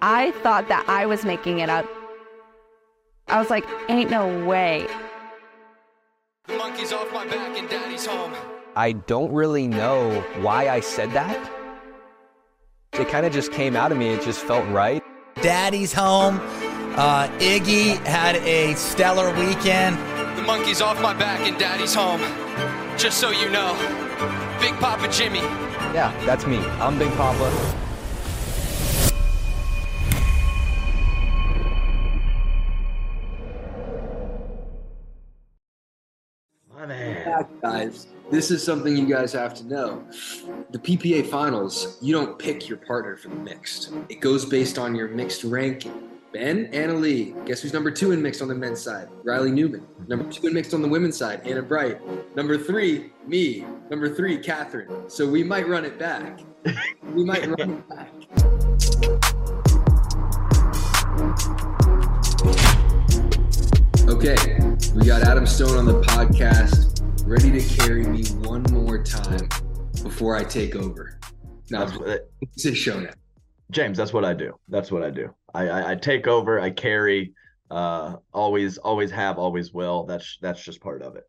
I thought that I was making it up. I was like, ain't no way. The monkey's off my back and daddy's home. I don't really know why I said that. It kind of just came out of me. It just felt right. Daddy's home. Uh, Iggy had a stellar weekend. The monkey's off my back and daddy's home. Just so you know, Big Papa Jimmy. Yeah, that's me. I'm Big Papa. Guys. This is something you guys have to know. The PPA finals, you don't pick your partner for the mixed. It goes based on your mixed ranking. Ben, Anna Leigh. Guess who's number two in mixed on the men's side? Riley Newman. Number two in mixed on the women's side, Anna Bright. Number three, me. Number three, Catherine. So we might run it back. We might run it back. Okay, we got Adam Stone on the podcast, ready to carry me one more time before I take over. Now, it's a show now. James, that's what I do. That's what I do. I, I, I take over. I carry. Uh, always, always have, always will. That's that's just part of it.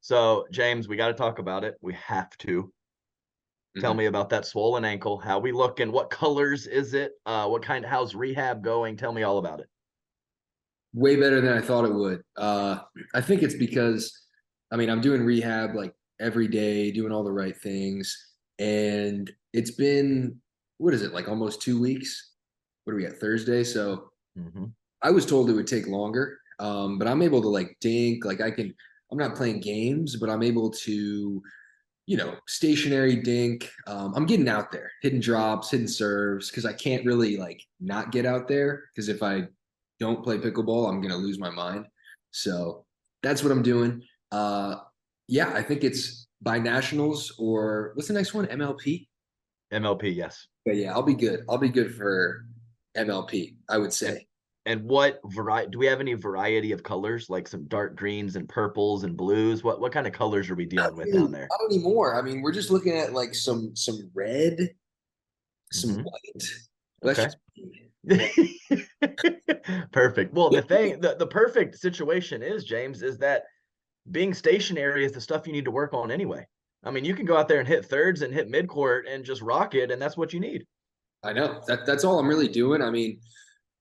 So, James, we got to talk about it. We have to. Tell Mhm. me about that swollen ankle. How we looking? What colors is it? Uh, what kind? How's rehab going? Tell me all about it. Way better than I thought it would. Uh, I think it's because, I mean, I'm doing rehab like every day, doing all the right things, and it's been what is it like almost two weeks? What are we at Thursday? So hmm I was told it would take longer, um, but I'm able to like dink. Like I can, I'm not playing games, but I'm able to, you know, stationary dink. Um, I'm getting out there, hitting drops, hitting serves, because I can't really like not get out there. Because if I don't play pickleball, I'm gonna lose my mind. So that's what I'm doing. Uh, yeah, I think it's by nationals or what's the next one? MLP. MLP, yes. But yeah, I'll be good. I'll be good for MLP. I would say. And what variety? Do we have any variety of colors, like some dark greens and purples and blues? What what kind of colors are we dealing with down there? Not anymore. I mean, we're just looking at like some some red, some Mhm. white. Let's Okay. just- perfect. Well, the thing, the, the perfect situation is, James, is that being stationary is the stuff you need to work on anyway. I mean, you can go out there and hit thirds and hit midcourt and just rock it, and that's what you need. I know that that's all I'm really doing. I mean,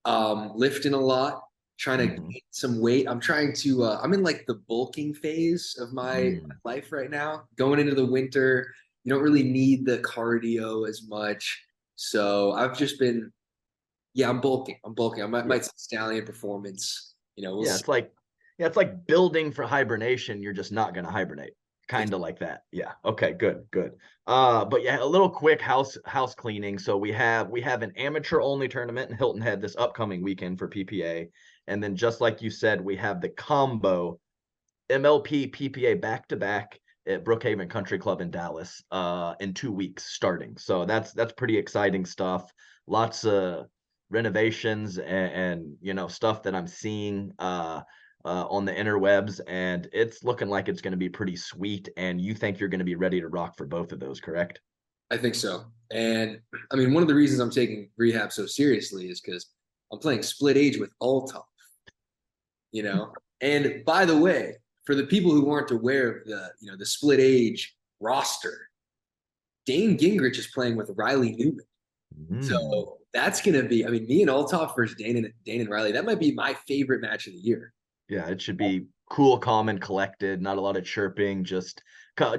um, lifting a lot, trying to Mhm. gain some weight. I'm trying to. Uh, I'm in like the bulking phase of my, Mm. my life right now. Going into the winter, you don't really need the cardio as much. So I've just been, yeah, I'm bulking. I'm bulking. I might, might say stallion performance. You know, we'll yeah, see. it's like, yeah, it's like building for hibernation. You're just not going to hibernate. Kind of like that. Yeah. Okay. Good. Good. Uh, but yeah, a little quick house house cleaning. So we have we have an amateur only tournament in Hilton Head this upcoming weekend for PPA, and then just like you said, we have the combo MLP PPA back to back at Brookhaven Country Club in Dallas uh, in two weeks starting. So that's that's pretty exciting stuff. Lots of renovations and, and you know stuff that I'm seeing. Uh, uh, on the interwebs, and it's looking like it's going to be pretty sweet. And you think you're going to be ready to rock for both of those, correct? I think so. And I mean, one of the reasons I'm taking rehab so seriously is because I'm playing split age with Altaf. You know, and by the way, for the people who aren't aware of the you know the split age roster, Dane Gingrich is playing with Riley Newman. Mm. So that's gonna be. I mean, me and Altaf versus Dane and Dane and Riley. That might be my favorite match of the year. yeah, it should be cool, calm, and collected. Not a lot of chirping. Just,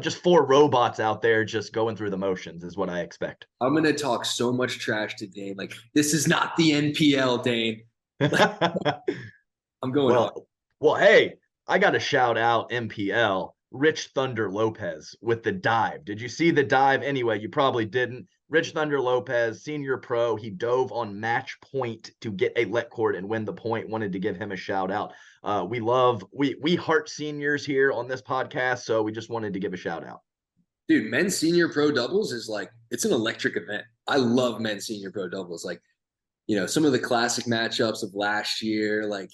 just four robots out there just going through the motions is what I expect. I'm gonna talk so much trash to Dane. Like this is not the NPL, Dane. I'm going. well, well, hey, I got to shout out MPL Rich Thunder Lopez with the dive. Did you see the dive? Anyway, you probably didn't. Rich Thunder Lopez, senior pro, he dove on match point to get a let cord and win the point. Wanted to give him a shout out. Uh, we love we we heart seniors here on this podcast, so we just wanted to give a shout out. dude men's senior pro doubles is like it's an electric event i love men's senior pro doubles like you know some of the classic matchups of last year like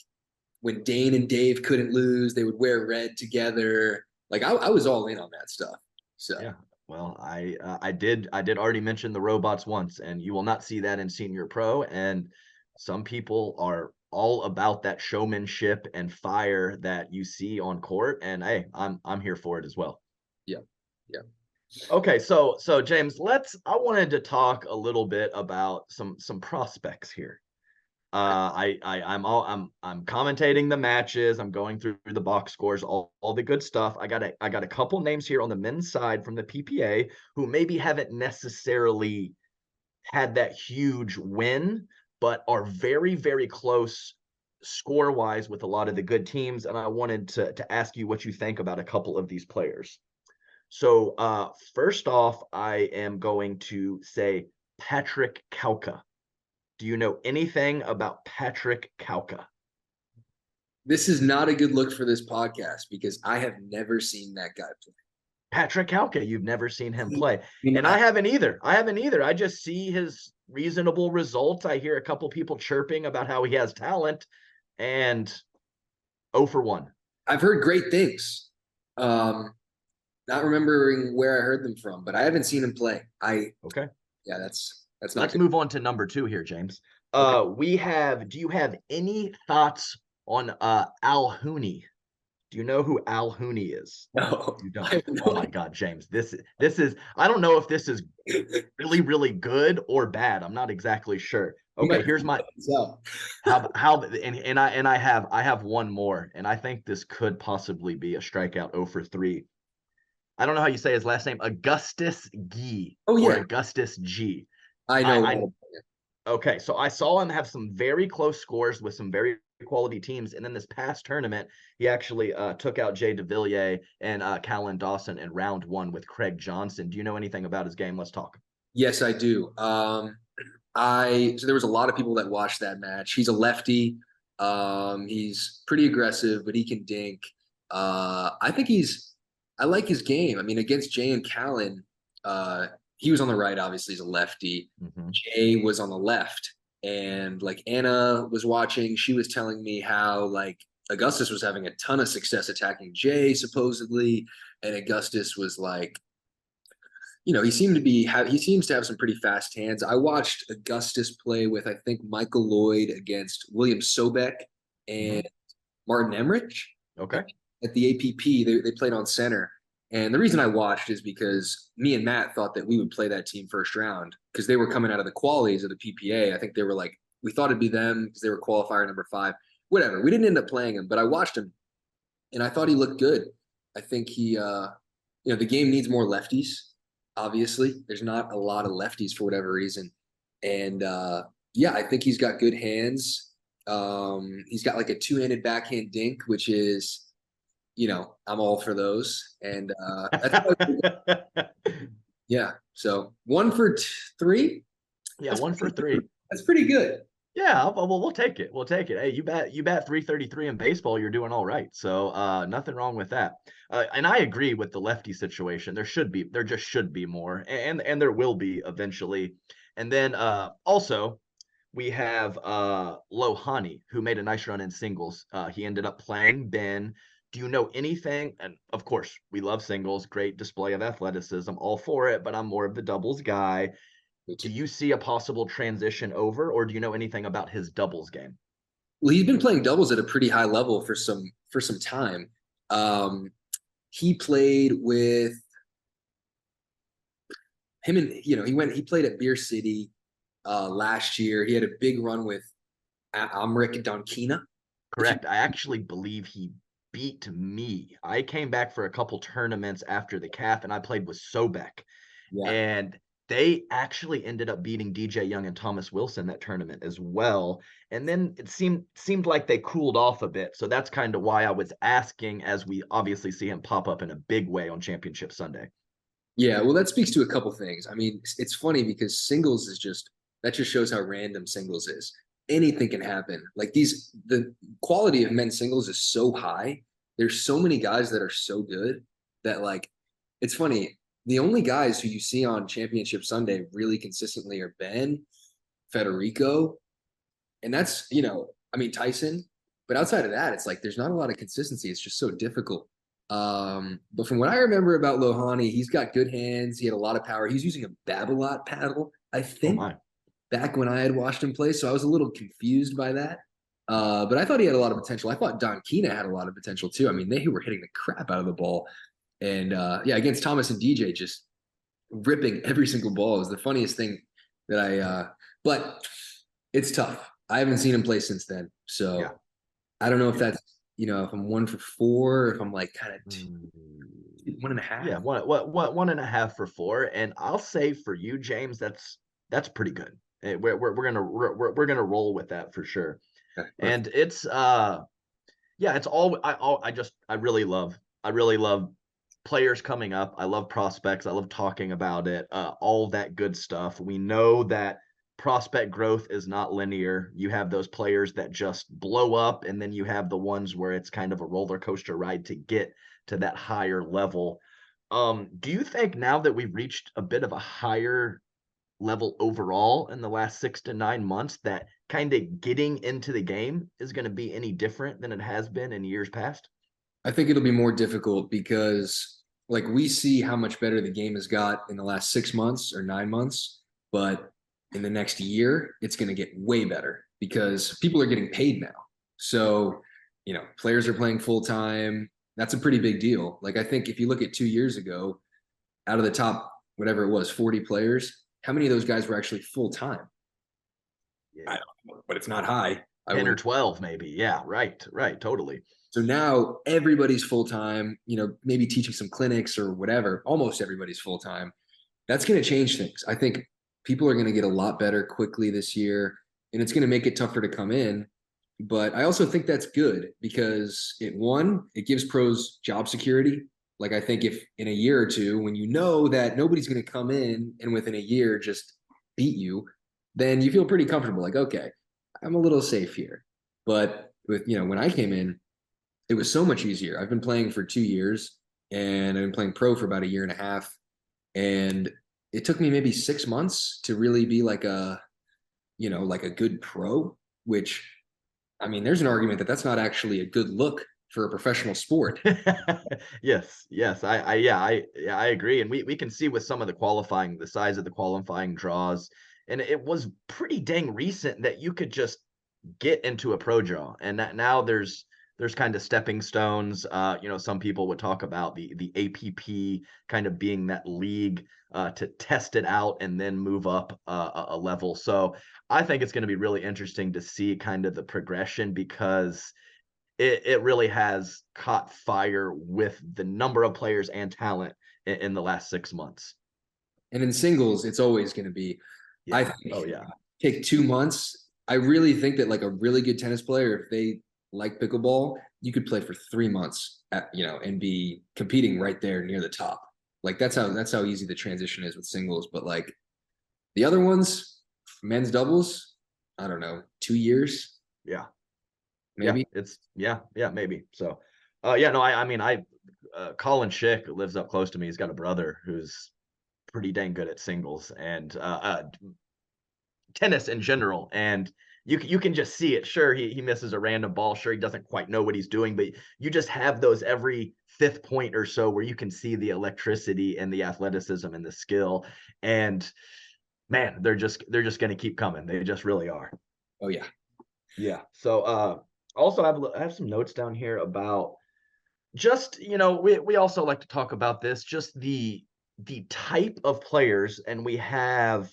when dane and dave couldn't lose they would wear red together like i, I was all in on that stuff so Yeah. Well, I uh, I did I did already mention the robots once, and you will not see that in senior pro. And some people are all about that showmanship and fire that you see on court. And hey, I'm I'm here for it as well. Yeah. Yeah. Okay, so so James, let's I wanted to talk a little bit about some some prospects here. Uh I, I I'm all I'm I'm commentating the matches, I'm going through the box scores, all, all the good stuff. I got a I got a couple names here on the men's side from the PPA who maybe haven't necessarily had that huge win, but are very, very close score wise with a lot of the good teams. And I wanted to, to ask you what you think about a couple of these players. So, uh, first off, I am going to say Patrick Kauka. Do you know anything about Patrick Kauka? This is not a good look for this podcast because I have never seen that guy play. Patrick Kauka, you've never seen him Mm, play. And I haven't either. I haven't either. I just see his reasonable results. I hear a couple people chirping about how he has talent and 0 for 1. I've heard great things. Um, not remembering where I heard them from, but I haven't seen him play. I Okay. yeah, that's that's not Let's good. move on to number two here, James. Uh, we have. Do you have any thoughts on uh Al Hooney? Do you know who Al Hooney is? No, You don't. no Oh my God, James. This is this is. I don't know if this is really really good or bad. I'm not exactly sure. Okay, here's my how how and and I and I have I have one more, and I think this could possibly be a strikeout 0 for three. I don't know how you say his last name, Augustus Ge. Oh, or yeah. Augustus G. I know. I- Okay, so I saw him have some very close scores with some very quality teams, and then this past tournament, he actually uh, took out Jay DeVilliers and uh, Callan Dawson in round one with Craig Johnson. Do you know anything about his game? Let's talk. Yes, I do. Um, I so there was a lot of people that watched that match. He's a lefty. Um, he's pretty aggressive, but he can dink. Uh, I think he's. I like his game. I mean, against Jay and Callan, uh, he was on the right. Obviously, he's a lefty. Mhm. Jay was on the left. And like Anna was watching, she was telling me how like Augustus was having a ton of success attacking Jay supposedly, and Augustus was like, you know, he seemed to be he seems to have some pretty fast hands. I watched Augustus play with I think Michael Lloyd against William Sobek and Martin Emmrich Okay. at the APP. They they played on center. And the reason I watched is because me and Matt thought that we would play that team first round because they were coming out of the qualities of the PPA. I think they were like, we thought it'd be them because they were qualifier number five. Whatever. We didn't end up playing him, but I watched him and I thought he looked good. I think he, uh, you know, the game needs more lefties. Obviously, there's not a lot of lefties for whatever reason. And uh, yeah, I think he's got good hands. Um, he's got like a two handed backhand dink, which is you know, I'm all for those. And uh, that's yeah, so one for t- three. yeah, one for three. That's pretty good. Yeah, well, we'll take it. We'll take it. Hey, you bat you bat 333 in baseball, you're doing all right. So uh nothing wrong with that. Uh, and I agree with the lefty situation. There should be there just should be more. And and there will be eventually. And then uh also we have uh Lohani who made a nice run in singles. Uh he ended up playing Ben. Do you know anything? And of course, we love singles, great display of athleticism, all for it, but I'm more of the doubles guy. Do you see a possible transition over, or do you know anything about his doubles game? Well, he's been playing doubles at a pretty high level for some for some time. Um, he played with him and you know he went he played at Beer City uh, last year. He had a big run with A- Amrik Donkina. Correct. I actually believe he beat me. I came back for a couple tournaments after the calf, and I played with Sobek, Yeah. and they actually ended up beating DJ Young and Thomas Wilson that tournament as well. And then it seemed seemed like they cooled off a bit. So that's kind of why I was asking, as we obviously see him pop up in a big way on Championship Sunday. Yeah, well, that speaks to a couple things. I mean, it's- it's funny because singles is just that just shows how random singles is. Anything can happen. Like these, the quality of men's singles is so high. There's so many guys that are so good that like, it's funny. The only guys who you see on Championship Sunday really consistently are Ben, Federico, and that's you know, I mean Tyson. But outside of that, it's like there's not a lot of consistency. It's just so difficult. Um, but from what I remember about Lohani, he's got good hands. He had a lot of power. He's using a Babolat paddle, I Oh think, my. Back when I had watched him play. So I was a little confused by that. Uh, but I thought he had a lot of potential. I thought Don Keena had a lot of potential too. I mean, they were hitting the crap out of the ball. And uh, yeah, against Thomas and DJ, just ripping every single ball It was the funniest thing that I uh but it's tough. I haven't seen him play since then. So Yeah. I don't know if that's you know, if I'm one for four, if I'm like kind of two, one and a half. Yeah, one, one, one, one and a half for four, and I'll say for you, James, that's that's pretty good. Eh, We're we're, we're gonna we're, we're we're gonna roll with that for sure. Okay, And it's uh, yeah, it's all I all I just I really love I really love players coming up. I love prospects. I love talking about it. Uh, all that good stuff. We know that prospect growth is not linear. You have those players that just blow up, and then you have the ones where it's kind of a roller coaster ride to get to that higher level. Um, do you think now that we've reached a bit of a higher level overall in the last six to nine months that kind of getting into the game is going to be any different than it has been in years past? I think it'll be more difficult because like we see how much better the game has got in the last six months or nine months, but in the next year, it's going to get way better because people are getting paid now. So, you know, players are playing full time. That's a pretty big deal. Like I think if you look at two years ago, out of the top whatever it was, 40 players, how many of those guys were actually full time? I don't know, but it's not high. I 10 or would- 12 maybe yeah right right totally So now everybody's full time, you know, maybe teaching some clinics or whatever. Almost everybody's full time. That's going to change things. I think people are going to get a lot better quickly this year, and it's going to make it tougher to come in. But I also think that's good because it one, it gives pros job security. Like I think if in a year or two, when you know that nobody's going to come in and within a year just beat you, then you feel pretty comfortable. Like, okay, I'm a little safe here. But with you know, when I came in, it was so much easier. I've been playing for two years and I've been playing pro for about a year and a half. And it took me maybe six months to really be like a, you know, like a good pro, which I mean, there's an argument that that's not actually a good look for a professional sport. yes yes I, I yeah i yeah i agree and we, we can see with some of the qualifying the size of the qualifying draws and it was pretty dang recent that you could just get into a pro draw and that now there's there's kind of stepping stones uh you know some people would talk about the the app kind of being that league uh to test it out and then move up uh, a- a level so i think it's going to be really interesting to see kind of the progression because it, it really has caught fire with the number of players and talent in, in the last six months. And in singles, it's always going to be, I think, Oh yeah. take two months. I really think that like a really good tennis player, if they like pickleball, you could play for three months at, you know, and be competing right there near the top. Like that's how that's how easy the transition is with singles. But like the other ones, men's doubles, I don't know, two years, Yeah. Maybe. Yeah, it's yeah, yeah, maybe. So, uh, yeah, no, I, I mean, I, uh, Collin Shick lives up close to me. He's got a brother who's pretty dang good at singles and uh, uh tennis in general. And you you can just see it. Sure, he he misses a random ball. Sure, he doesn't quite know what he's doing, but you just have those every fifth point or so where you can see the electricity and the athleticism and the skill. And man, they're just they're just going to keep coming. They just really are. Oh yeah. Yeah. So uh also I have, I have some notes down here about just, you know, we we also like to talk about this, just the the type of players and we have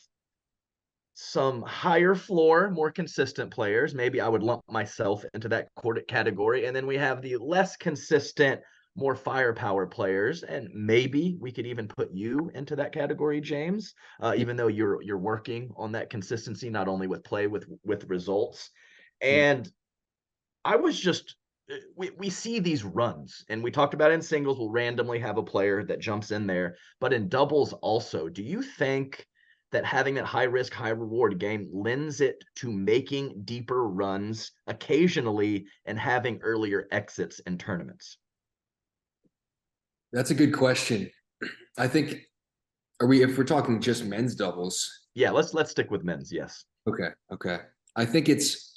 some higher floor, more consistent players. Maybe I would lump myself into that category and then we have the less consistent more firepower players and maybe we could even put you into that category james uh, even though you're you're working on that consistency not only with play with with results. And I was just uh, we, we see these runs and we talked about in singles we'll randomly have a player that jumps in there but in doubles also do you think that having that high risk high reward game lends it to making deeper runs occasionally and having earlier exits in tournaments That's a good question. I think are we if we're talking just men's doubles, yeah let's let's stick with men's yes Okay. Okay. I think it's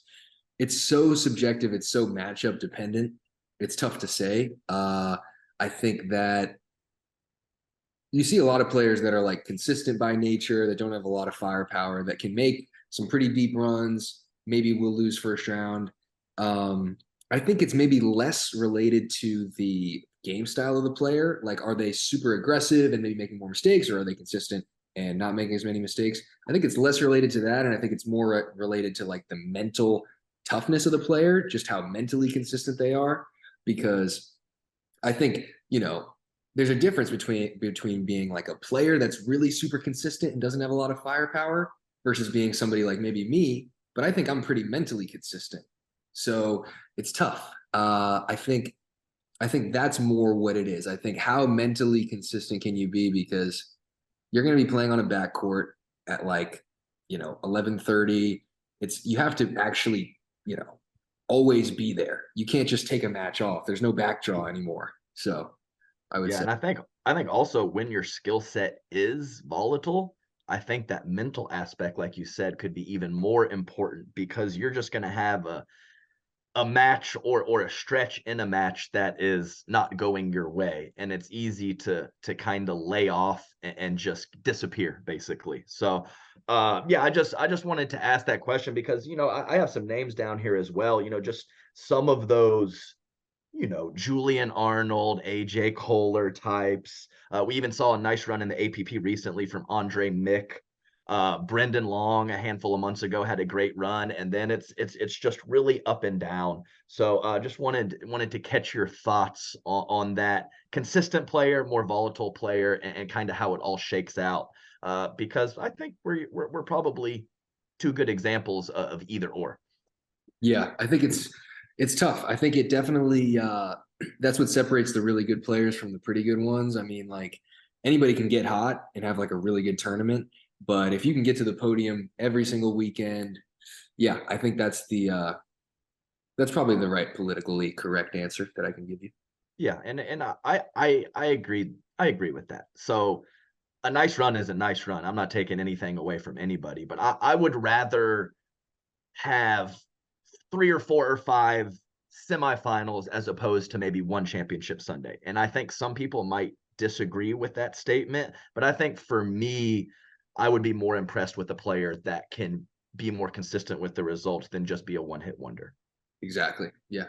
it's so subjective. It's so matchup dependent. It's tough to say. Uh, I think that you see a lot of players that are like consistent by nature, that don't have a lot of firepower, that can make some pretty deep runs. Maybe we'll lose first round. Um, I think it's maybe less related to the game style of the player. Like, are they super aggressive and maybe making more mistakes, or are they consistent and not making as many mistakes? I think it's less related to that, and I think it's more related to like the mental toughness of the player, just how mentally consistent they are. Because I think you know there's a difference between between being like a player that's really super consistent and doesn't have a lot of firepower versus being somebody like maybe me, but I think I'm pretty mentally consistent. So it's tough. Uh, I think I think that's more what it is. I think how mentally consistent can you be because you're going to be playing on a backcourt at like you know 11:30. It's you have to actually you know always be there. You can't just take a match off. There's no back draw anymore. So I would yeah, say. and I think I think also when your skill set is volatile, I think that mental aspect, like you said, could be even more important because you're just going to have a a match or or a stretch in a match that is not going your way and it's easy to to kind of lay off and, and, just disappear basically so uh yeah i just i just wanted to ask that question because you know I, I have some names down here as well you know just some of those you know, Julian Arnold, AJ Koller types. Uh, we even saw a nice run in the APP recently from Andre Mick. Uh, Brendan Long a handful of months ago had a great run, and then it's it's it's just really up and down. So uh, just wanted wanted to catch your thoughts on, on that consistent player, more volatile player, and, and kind of how it all shakes out. Uh, because I think we're, we're we're probably two good examples of, of either or. Yeah, I think it's it's tough. I think it definitely uh, that's what separates the really good players from the pretty good ones. I mean, like anybody can get hot and have like a really good tournament, but if you can get to the podium every single weekend, yeah, I think that's the uh, that's probably the right politically correct answer that I can give you. Yeah, and and I I I agree I agree with that. So a nice run is a nice run. I'm not taking anything away from anybody, but I, I would rather have three or four or five semifinals as opposed to maybe one championship Sunday. And I think some people might disagree with that statement, but I think for me, I would be more impressed with a player that can be more consistent with the results than just be a one hit wonder. Exactly. Yeah.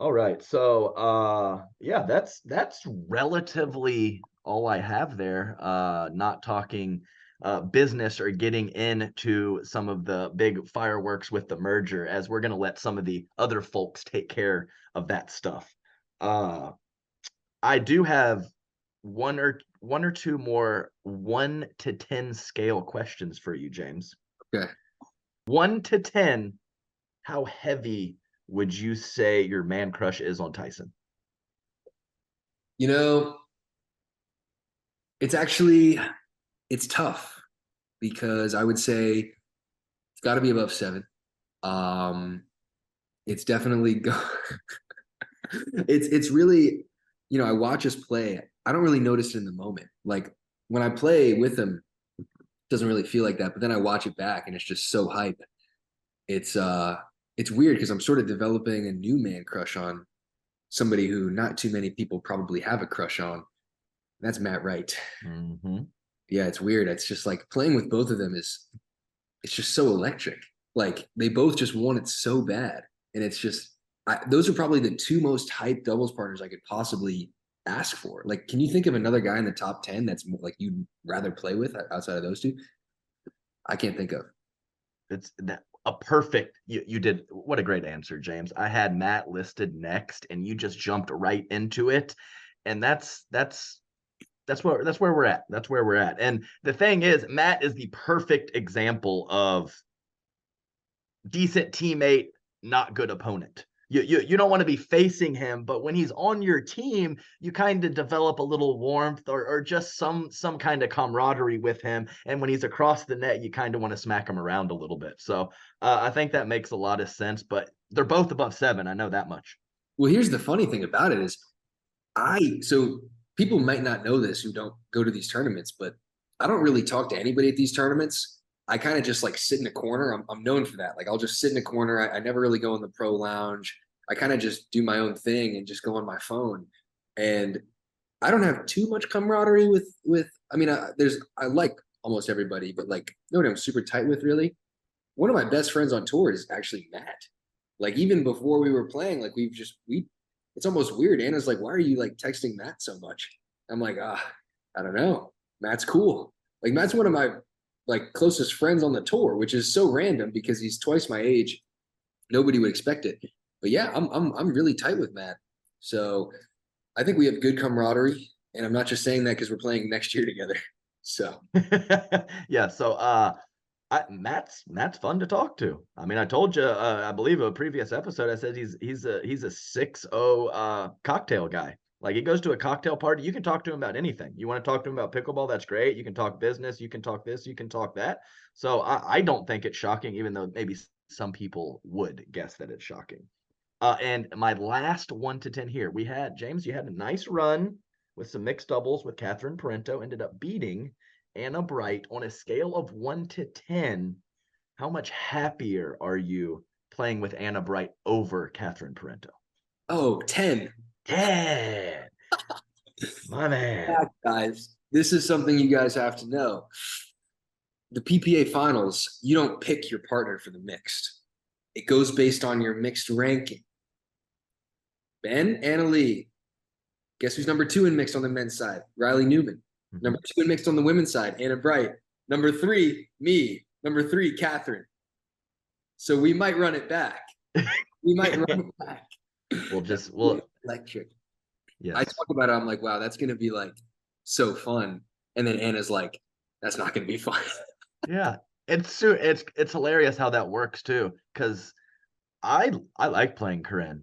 All right. So uh yeah, that's that's relatively all I have there. Uh not talking uh, business or getting into some of the big fireworks with the merger, as we're going to let some of the other folks take care of that stuff. Uh, I do have one or one or two more one to ten scale questions for you, James. Okay. One to ten, how heavy would you say your man crush is on Tyson? You know, it's actually it's tough because I would say it's got to be above seven. Um, it's definitely go- it's it's really you know I watch us play. I don't really notice it in the moment. Like when I play with them, it doesn't really feel like that. But then I watch it back and it's just so hype. It's uh it's weird because I'm sort of developing a new man crush on somebody who not too many people probably have a crush on. That's Matt Wright. Mm-hmm yeah, it's weird. It's just like playing with both of them is it's just so electric. Like they both just want it so bad. And it's just I, those are probably the two most hyped doubles partners I could possibly ask for. Like, can you think of another guy in the top 10 that's like you'd rather play with outside of those two? I can't think of. It's a perfect you, you did what a great answer, James. I had Matt listed next and you just jumped right into it. And that's that's that's where that's where we're at. That's where we're at. And the thing is, Matt is the perfect example of decent teammate, not good opponent. You, you, you don't want to be facing him, but when he's on your team, you kind of develop a little warmth or, or just some some kind of camaraderie with him. And when he's across the net, you kind of want to smack him around a little bit. So uh, I think that makes a lot of sense. But they're both above seven. I know that much. Well, here's the funny thing about it is, I so people might not know this who don't go to these tournaments, but I don't really talk to anybody at these tournaments. I kind of just like sit in a corner. I'm, I'm known for that. Like I'll just sit in a corner. I, I, never really go in the pro lounge. I kind of just do my own thing and just go on my phone. And I don't have too much camaraderie with with. I mean, I, there's I like almost everybody, but like nobody I'm super tight with really. One of my best friends on tour is actually Matt. Like even before we were playing, like we've just we. It's almost weird. Anna's like, "Why are you like texting Matt so much?" I'm like, "Ah, I don't know. Matt's cool. Like Matt's one of my like closest friends on the tour, which is so random because he's twice my age. Nobody would expect it. But yeah, I'm I'm I'm really tight with Matt. So I think we have good camaraderie. And I'm not just saying that because we're playing next year together. So yeah, so uh I, Matt's Matt's fun to talk to. I mean, I told you, uh, I believe a previous episode, I said he's he's a he's a six zero uh, cocktail guy. Like he goes to a cocktail party, you can talk to him about anything. You want to talk to him about pickleball, that's great. You can talk business, you can talk this, you can talk that. So I, I don't think it's shocking, even though maybe some people would guess that it's shocking. Uh, and my last one to ten here, we had James. You had a nice run with some mixed doubles with Catherine Parenteau. Ended up beating Anna Bright on a scale of one to ten. How much happier are you playing with Anna Bright over Catherine Parenteau? Oh, 10. 10. My man. Yeah, guys, this is something you guys have to know. The PPA finals, you don't pick your partner for the mixed. It goes based on your mixed ranking. Ben, Anna Leigh. Guess who's number two in mixed on the men's side? Riley Newman. Mm-hmm. Number two in mixed on the women's side, Anna Bright. Number three, me. Number three, Catherine. So we might run it back. We might run it back. We'll just we'll Electric. yes. I talk about it. I'm like, wow, that's gonna be like so fun. And then Anna's like, that's not gonna be fun. yeah. It's su- it's it's hilarious how that works too. Cause I I like playing Corinne.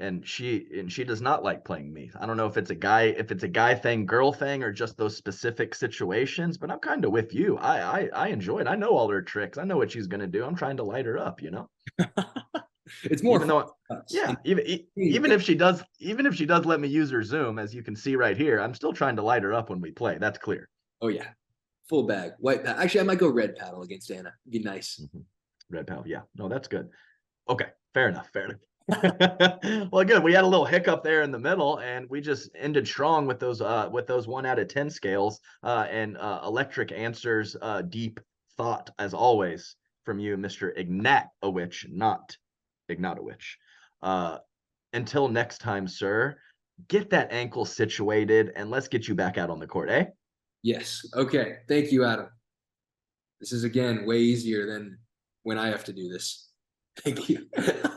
And she and she does not like playing me. I don't know if it's a guy if it's a guy thing, girl thing, or just those specific situations. But I'm kind of with you. I I I enjoy it. I know all her tricks. I know what she's gonna do. I'm trying to light her up. You know. it's more even though yeah even even if she does even if she does let me use her zoom as you can see right here i'm still trying to light her up when we play that's clear Oh yeah. Full bag. White paddle. Actually, I might go red paddle against Anna. It'd be nice. red pal yeah no that's good okay fair enough fair enough well good we had a little hiccup there in the middle and we just ended strong with those uh with those one out of ten scales uh and uh electric answers uh deep thought as always from you mr ignatowicz not ignatowich uh until next time sir get that ankle situated and let's get you back out on the court eh Yes. Okay. Thank you, Adam. This is again way easier than when I have to do this. Thank you.